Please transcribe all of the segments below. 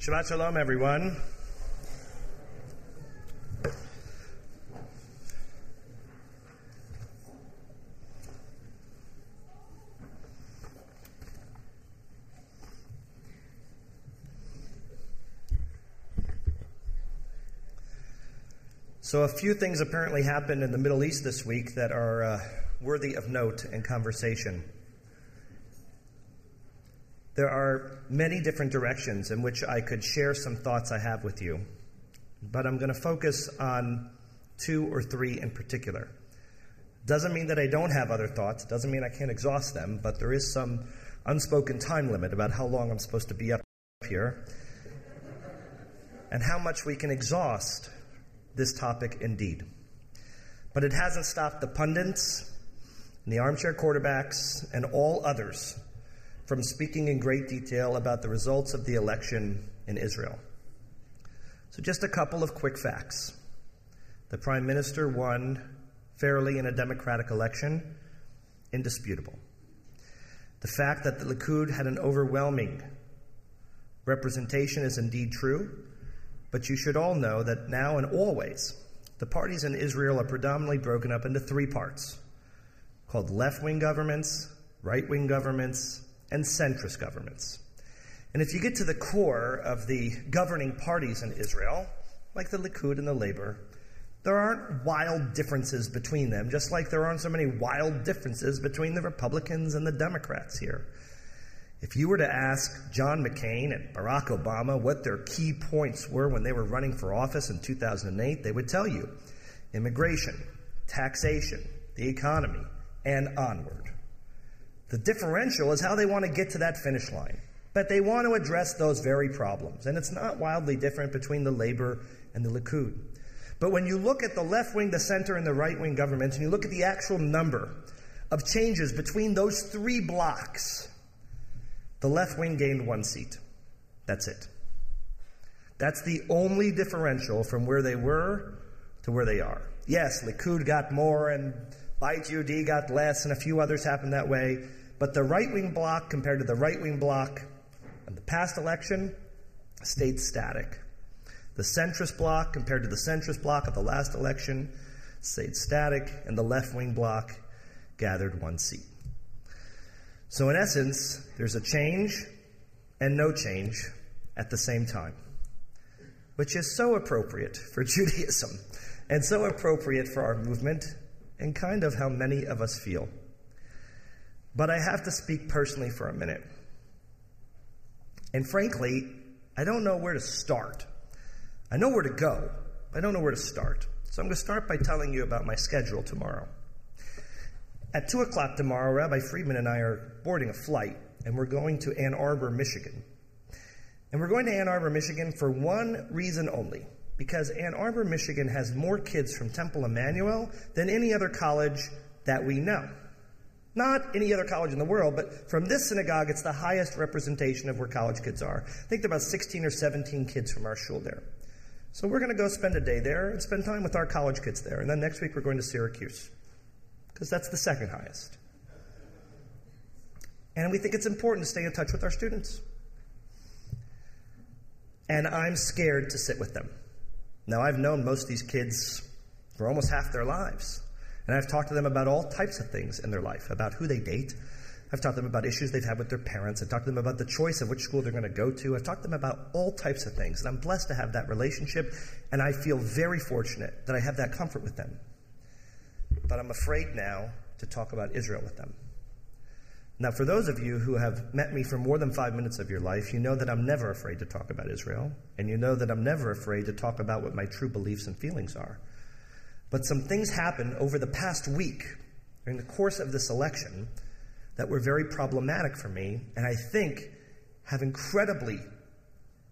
Shabbat Shalom, everyone. So, a few things apparently happened in the Middle East this week that are uh, worthy of note and conversation. There are many different directions in which I could share some thoughts I have with you, but I'm going to focus on two or three in particular. Doesn't mean that I don't have other thoughts, doesn't mean I can't exhaust them, but there is some unspoken time limit about how long I'm supposed to be up here and how much we can exhaust this topic indeed. But it hasn't stopped the pundits and the armchair quarterbacks and all others from speaking in great detail about the results of the election in Israel. So, just a couple of quick facts. The Prime Minister won fairly in a democratic election, indisputable. The fact that the Likud had an overwhelming representation is indeed true, but you should all know that now and always, the parties in Israel are predominantly broken up into three parts called left wing governments, right wing governments, and centrist governments. And if you get to the core of the governing parties in Israel, like the Likud and the Labor, there aren't wild differences between them, just like there aren't so many wild differences between the Republicans and the Democrats here. If you were to ask John McCain and Barack Obama what their key points were when they were running for office in 2008, they would tell you immigration, taxation, the economy, and onward. The differential is how they want to get to that finish line. But they want to address those very problems. And it's not wildly different between the Labor and the Likud. But when you look at the left wing, the center, and the right wing governments, and you look at the actual number of changes between those three blocks, the left wing gained one seat. That's it. That's the only differential from where they were to where they are. Yes, Likud got more and Yehudi got less, and a few others happened that way. But the right wing bloc compared to the right wing bloc in the past election stayed static. The centrist bloc compared to the centrist bloc of the last election stayed static, and the left wing bloc gathered one seat. So, in essence, there's a change and no change at the same time, which is so appropriate for Judaism and so appropriate for our movement and kind of how many of us feel. But I have to speak personally for a minute. And frankly, I don't know where to start. I know where to go, but I don't know where to start. So I'm going to start by telling you about my schedule tomorrow. At 2 o'clock tomorrow, Rabbi Friedman and I are boarding a flight, and we're going to Ann Arbor, Michigan. And we're going to Ann Arbor, Michigan for one reason only because Ann Arbor, Michigan has more kids from Temple Emmanuel than any other college that we know. Not any other college in the world, but from this synagogue, it's the highest representation of where college kids are. I think there are about 16 or 17 kids from our shul there. So we're going to go spend a day there and spend time with our college kids there. And then next week we're going to Syracuse, because that's the second highest. And we think it's important to stay in touch with our students. And I'm scared to sit with them. Now, I've known most of these kids for almost half their lives. And I've talked to them about all types of things in their life, about who they date. I've talked to them about issues they've had with their parents. I've talked to them about the choice of which school they're going to go to. I've talked to them about all types of things. And I'm blessed to have that relationship. And I feel very fortunate that I have that comfort with them. But I'm afraid now to talk about Israel with them. Now, for those of you who have met me for more than five minutes of your life, you know that I'm never afraid to talk about Israel. And you know that I'm never afraid to talk about what my true beliefs and feelings are. But some things happened over the past week during the course of this election that were very problematic for me, and I think have incredibly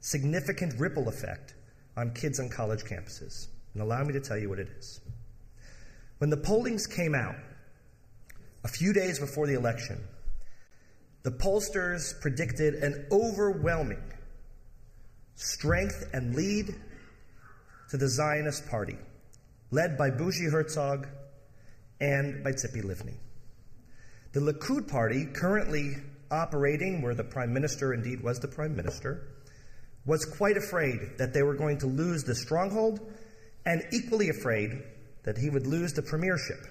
significant ripple effect on kids on college campuses. And allow me to tell you what it is. When the pollings came out, a few days before the election, the pollsters predicted an overwhelming strength and lead to the Zionist Party led by Bougie Herzog and by Tzipi Livni. The Likud party, currently operating where the prime minister indeed was the prime minister, was quite afraid that they were going to lose the stronghold and equally afraid that he would lose the premiership.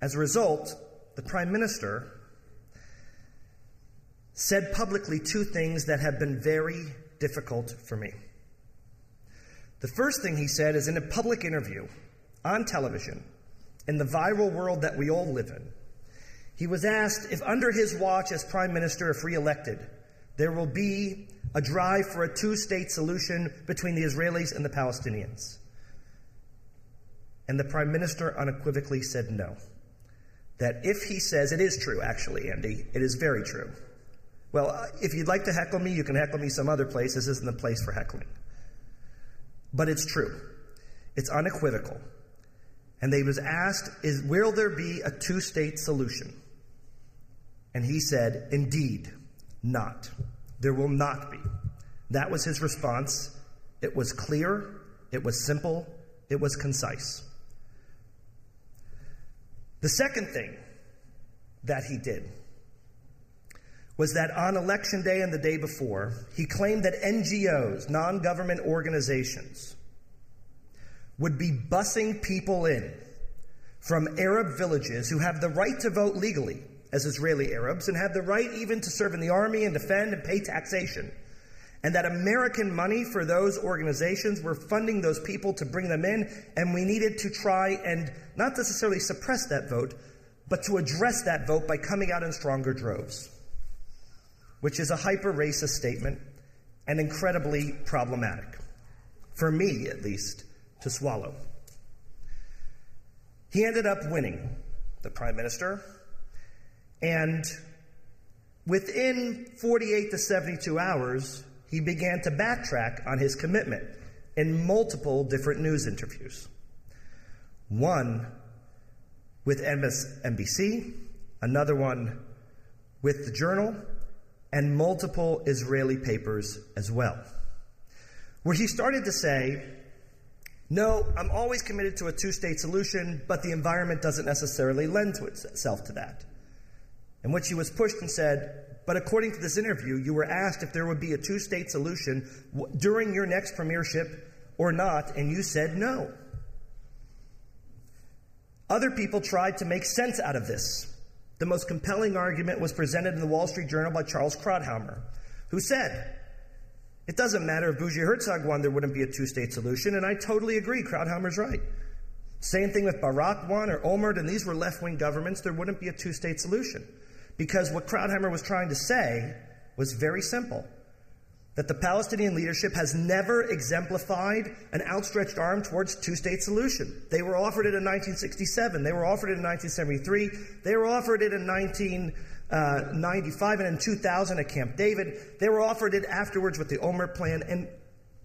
As a result, the prime minister said publicly two things that have been very difficult for me. The first thing he said is in a public interview on television, in the viral world that we all live in, he was asked if under his watch as prime minister, if reelected, there will be a drive for a two state solution between the Israelis and the Palestinians. And the prime minister unequivocally said no. That if he says, it is true, actually, Andy, it is very true. Well, if you'd like to heckle me, you can heckle me some other place. This isn't the place for heckling. But it's true. It's unequivocal. And they was asked, is, will there be a two state solution? And he said, indeed, not. There will not be. That was his response. It was clear, it was simple, it was concise. The second thing that he did was that on election day and the day before, he claimed that NGOs, non government organizations, would be busing people in from Arab villages who have the right to vote legally as Israeli Arabs and have the right even to serve in the army and defend and pay taxation. And that American money for those organizations were funding those people to bring them in, and we needed to try and not necessarily suppress that vote, but to address that vote by coming out in stronger droves, which is a hyper racist statement and incredibly problematic, for me at least, to swallow. He ended up winning, the prime minister, and within 48 to 72 hours, he began to backtrack on his commitment in multiple different news interviews. One with MSNBC, another one with the Journal, and multiple Israeli papers as well, where he started to say, No, I'm always committed to a two state solution, but the environment doesn't necessarily lend to itself to that in which he was pushed and said, But according to this interview, you were asked if there would be a two state solution during your next premiership or not, and you said no. Other people tried to make sense out of this. The most compelling argument was presented in the Wall Street Journal by Charles Krauthammer, who said, It doesn't matter if Bougie Herzog won, there wouldn't be a two state solution, and I totally agree. Krauthammer's right. Same thing with Barak won or Olmert, and these were left wing governments, there wouldn't be a two state solution. Because what Krauthammer was trying to say was very simple that the Palestinian leadership has never exemplified an outstretched arm towards two-state solution. They were offered it in 1967. They were offered it in 1973. They were offered it in 1995 uh, and in 2000 at Camp David. They were offered it afterwards with the Olmert Plan and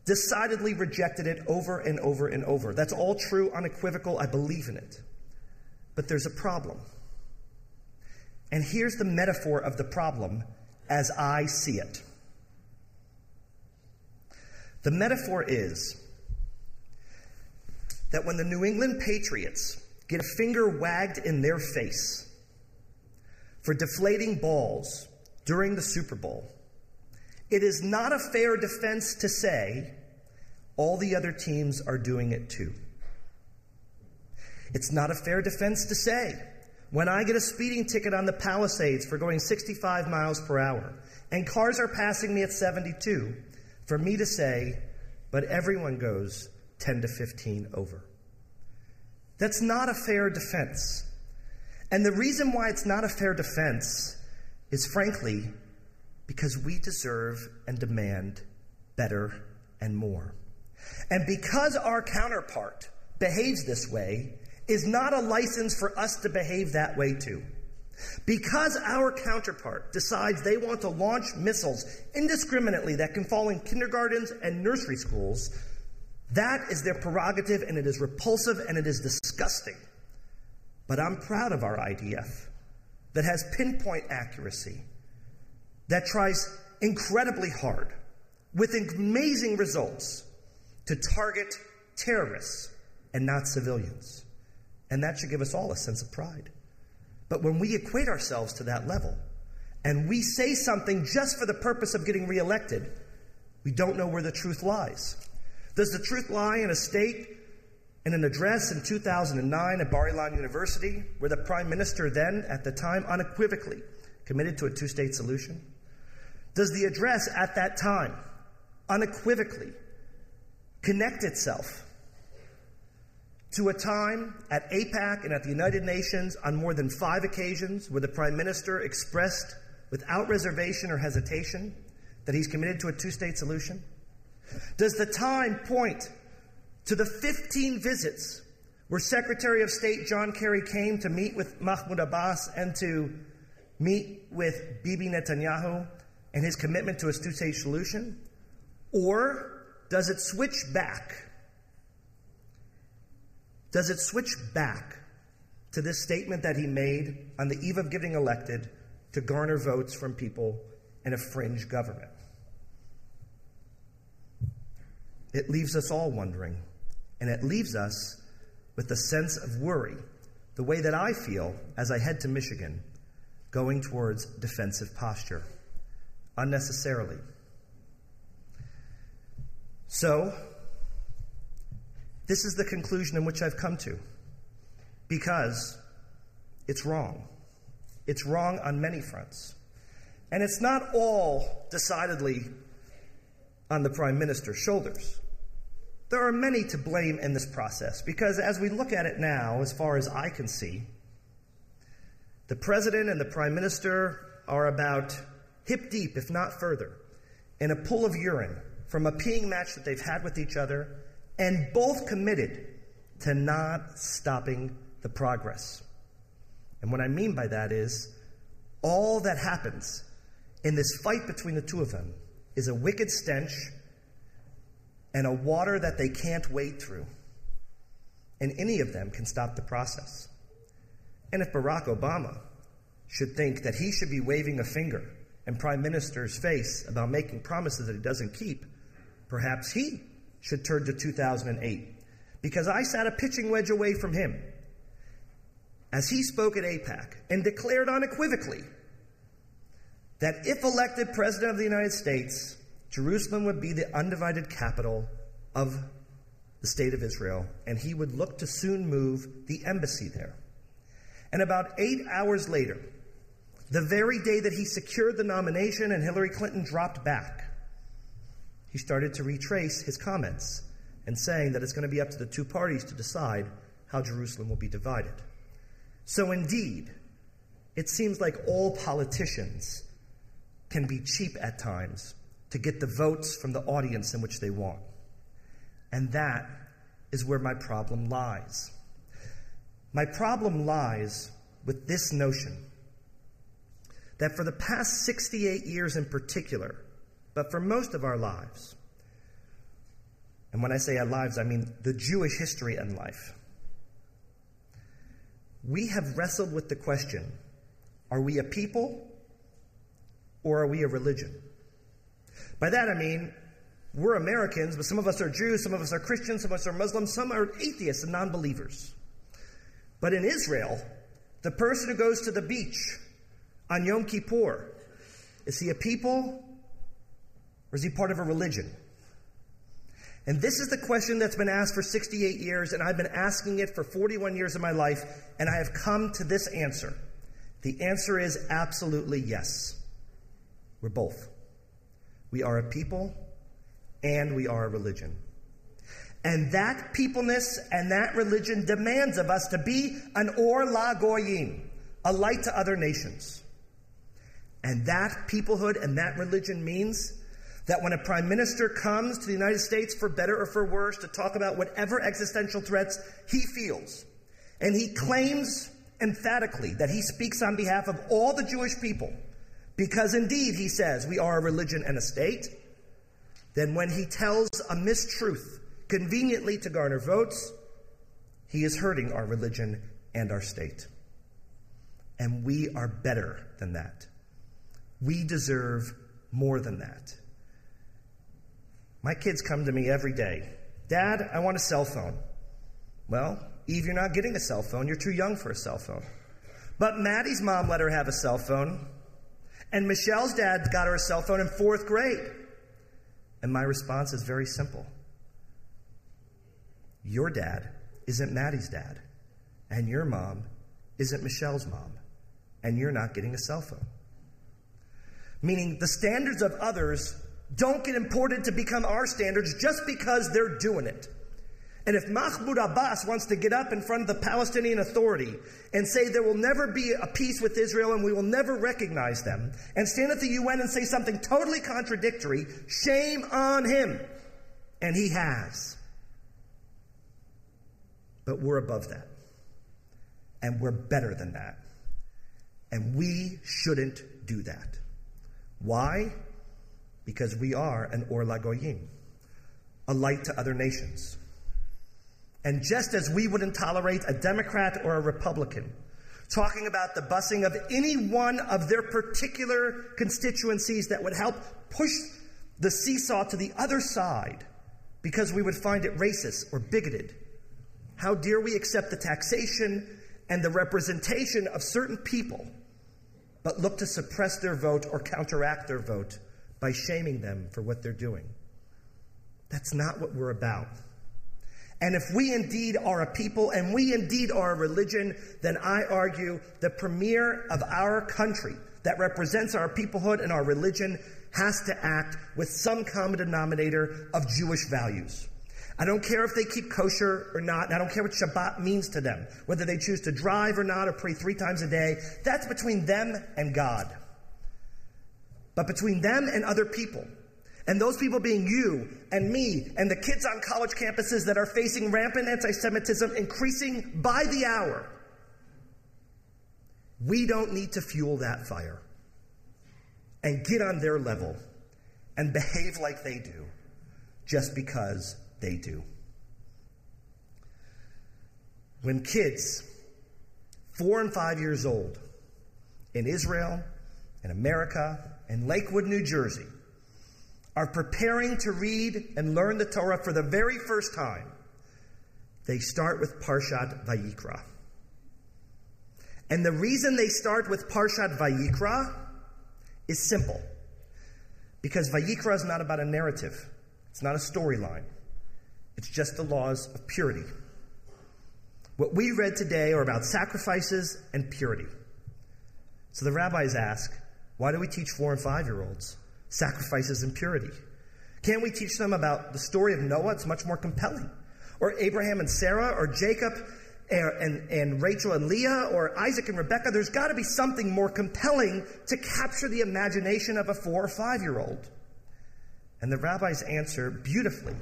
decidedly rejected it over and over and over. That's all true, unequivocal. I believe in it. But there's a problem. And here's the metaphor of the problem as I see it. The metaphor is that when the New England Patriots get a finger wagged in their face for deflating balls during the Super Bowl, it is not a fair defense to say all the other teams are doing it too. It's not a fair defense to say when I get a speeding ticket on the Palisades for going 65 miles per hour, and cars are passing me at 72, for me to say, but everyone goes 10 to 15 over. That's not a fair defense. And the reason why it's not a fair defense is frankly because we deserve and demand better and more. And because our counterpart behaves this way, is not a license for us to behave that way too. Because our counterpart decides they want to launch missiles indiscriminately that can fall in kindergartens and nursery schools, that is their prerogative and it is repulsive and it is disgusting. But I'm proud of our IDF that has pinpoint accuracy, that tries incredibly hard with amazing results to target terrorists and not civilians. And that should give us all a sense of pride. But when we equate ourselves to that level and we say something just for the purpose of getting reelected, We don't know where the truth lies. Does the truth lie in a state in an address in 2009 at Bar-Ilan University, where the prime minister then, at the time, unequivocally committed to a two state solution? Does the address at that time unequivocally connect itself to a time at AIPAC and at the United Nations on more than five occasions where the prime minister expressed without reservation or hesitation that he's committed to a two state solution? Does the time point to the 15 visits where Secretary of State John Kerry came to meet with Mahmoud Abbas and to meet with Bibi Netanyahu and his commitment to a two state solution? Or does it switch back? Does it switch back to this statement that he made on the eve of getting elected to garner votes from people in a fringe government? It leaves us all wondering, and it leaves us with a sense of worry, the way that I feel as I head to Michigan, going towards defensive posture, unnecessarily. So, this is the conclusion in which I've come to, because it's wrong. It's wrong on many fronts. And it's not all decidedly on the Prime Minister's shoulders. There are many to blame in this process because, as we look at it now, as far as I can see, the President and the Prime Minister are about hip deep, if not further, in a pool of urine from a peeing match that they've had with each other, and both committed to not stopping the progress. And what I mean by that is all that happens in this fight between the two of them is a wicked stench and a water that they can't wade through. And any of them can stop the process. And if Barack Obama should think that he should be waving a finger in Prime Minister's face about making promises that he doesn't keep, perhaps he should turn to 2008. Because I sat a pitching wedge away from him as he spoke at AIPAC and declared unequivocally that if elected President of the United States, Jerusalem would be the undivided capital of the state of Israel, and he would look to soon move the embassy there. And about eight hours later, the very day that he secured the nomination and Hillary Clinton dropped back, he started to retrace his comments and saying that it's going to be up to the two parties to decide how Jerusalem will be divided. So, indeed, it seems like all politicians can be cheap at times to get the votes from the audience in which they want. And that is where my problem lies. My problem lies with this notion that for the past 68 years in particular, but for most of our lives, and when I say our lives, I mean the Jewish history and life, we have wrestled with the question are we a people or are we a religion? By that I mean, we're Americans, but some of us are Jews, some of us are Christians, some of us are Muslims, some are atheists and non believers. But in Israel, the person who goes to the beach on Yom Kippur, is he a people or is he part of a religion? And this is the question that's been asked for 68 years, and I've been asking it for 41 years of my life, and I have come to this answer. The answer is absolutely yes. We're both. We are a people and we are a religion. And that peopleness and that religion demands of us to be an or la goyim, a light to other nations. And that peoplehood and that religion means that when a prime minister comes to the United States for better or for worse to talk about whatever existential threats he feels, and he claims emphatically that he speaks on behalf of all the Jewish people, because indeed, he says, we are a religion and a state, then when he tells a mistruth conveniently to garner votes, he is hurting our religion and our state. And we are better than that. We deserve more than that. My kids come to me every day Dad, I want a cell phone. Well, Eve, you're not getting a cell phone. You're too young for a cell phone. But Maddie's mom let her have a cell phone. And Michelle's dad got her a cell phone in fourth grade. And my response is very simple Your dad isn't Maddie's dad, and your mom isn't Michelle's mom, and you're not getting a cell phone. Meaning, the standards of others don't get imported to become our standards just because they're doing it. And if Mahmoud Abbas wants to get up in front of the Palestinian Authority and say there will never be a peace with Israel and we will never recognize them, and stand at the UN and say something totally contradictory, shame on him. And he has. But we're above that. And we're better than that. And we shouldn't do that. Why? Because we are an Or LaGoyim, a light to other nations. And just as we wouldn't tolerate a Democrat or a Republican talking about the busing of any one of their particular constituencies that would help push the seesaw to the other side because we would find it racist or bigoted, how dare we accept the taxation and the representation of certain people, but look to suppress their vote or counteract their vote by shaming them for what they're doing? That's not what we're about. And if we indeed are a people and we indeed are a religion, then I argue the premier of our country that represents our peoplehood and our religion has to act with some common denominator of Jewish values. I don't care if they keep kosher or not. I don't care what Shabbat means to them, whether they choose to drive or not or pray three times a day. That's between them and God. But between them and other people, and those people being you and me and the kids on college campuses that are facing rampant anti Semitism increasing by the hour. We don't need to fuel that fire and get on their level and behave like they do just because they do. When kids, four and five years old, in Israel, in America, in Lakewood, New Jersey, are preparing to read and learn the Torah for the very first time, they start with Parshat Vayikra. And the reason they start with Parshat Vayikra is simple. Because Vayikra is not about a narrative, it's not a storyline, it's just the laws of purity. What we read today are about sacrifices and purity. So the rabbis ask, why do we teach four and five year olds? sacrifices and purity? Can't we teach them about the story of Noah? It's much more compelling. Or Abraham and Sarah, or Jacob and, and, and Rachel and Leah, or Isaac and Rebecca. There's got to be something more compelling to capture the imagination of a four or five year old. And the rabbis answer beautifully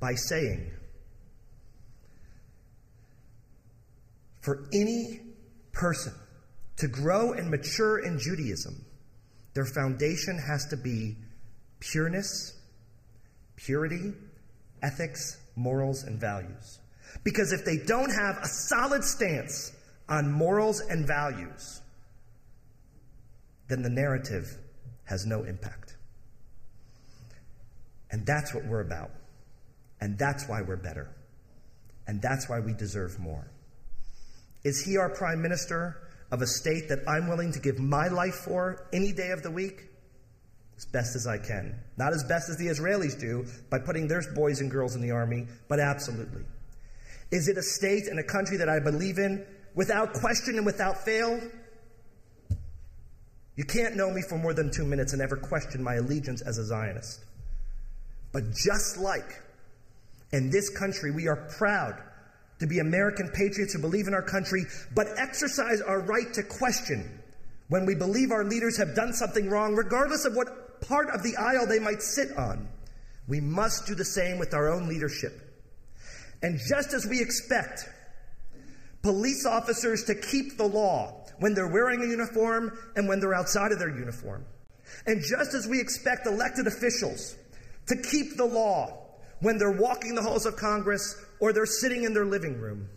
by saying, For any person to grow and mature in Judaism, their foundation has to be pureness, purity, ethics, morals, and values. Because if they don't have a solid stance on morals and values, then the narrative has no impact. And that's what we're about. And that's why we're better. And that's why we deserve more. Is he our prime minister? Of a state that I'm willing to give my life for any day of the week as best as I can. Not as best as the Israelis do by putting their boys and girls in the army, but absolutely. Is it a state and a country that I believe in without question and without fail? You can't know me for more than two minutes and ever question my allegiance as a Zionist. But just like in this country, we are proud to be American patriots who believe in our country, but exercise our right to question when we believe our leaders have done something wrong, regardless of what part of the aisle they might sit on. We must do the same with our own leadership. And just as we expect police officers to keep the law when they're wearing a uniform and when they're outside of their uniform, and just as we expect elected officials to keep the law when they're walking the halls of Congress or they're sitting in their living room.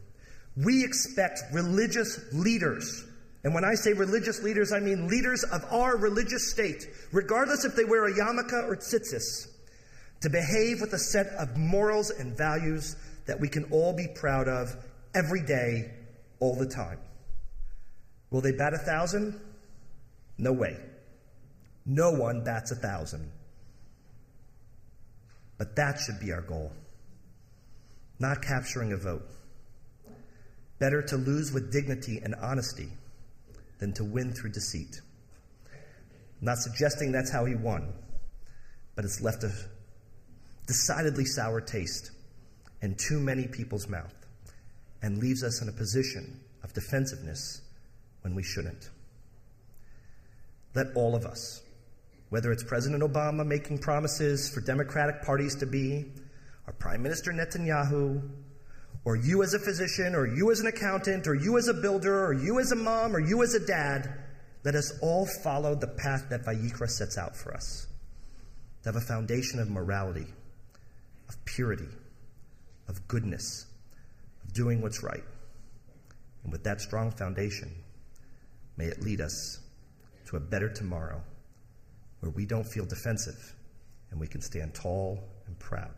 We expect religious leaders. And when I say religious leaders, I mean leaders of our religious state, regardless if they wear a yarmulke or tzitzis, to behave with a set of morals and values that we can all be proud of every day, all the time. Will they bat a thousand? No way. No one bats a thousand. But that should be our goal, not capturing a vote. Better to lose with dignity and honesty than to win through deceit. I'm not suggesting that's how he won, but it's left a decidedly sour taste in too many people's mouth and leaves us in a position of defensiveness when we shouldn't. Let all of us, whether it's President Obama making promises for Democratic parties to be, or Prime Minister Netanyahu, or you as a physician, or you as an accountant, or you as a builder, or you as a mom, or you as a dad, let us all follow the path that Vayikra sets out for us. To have a foundation of morality, of purity, of goodness, of doing what's right. And with that strong foundation, may it lead us to a better tomorrow where we don't feel defensive and we can stand tall and proud.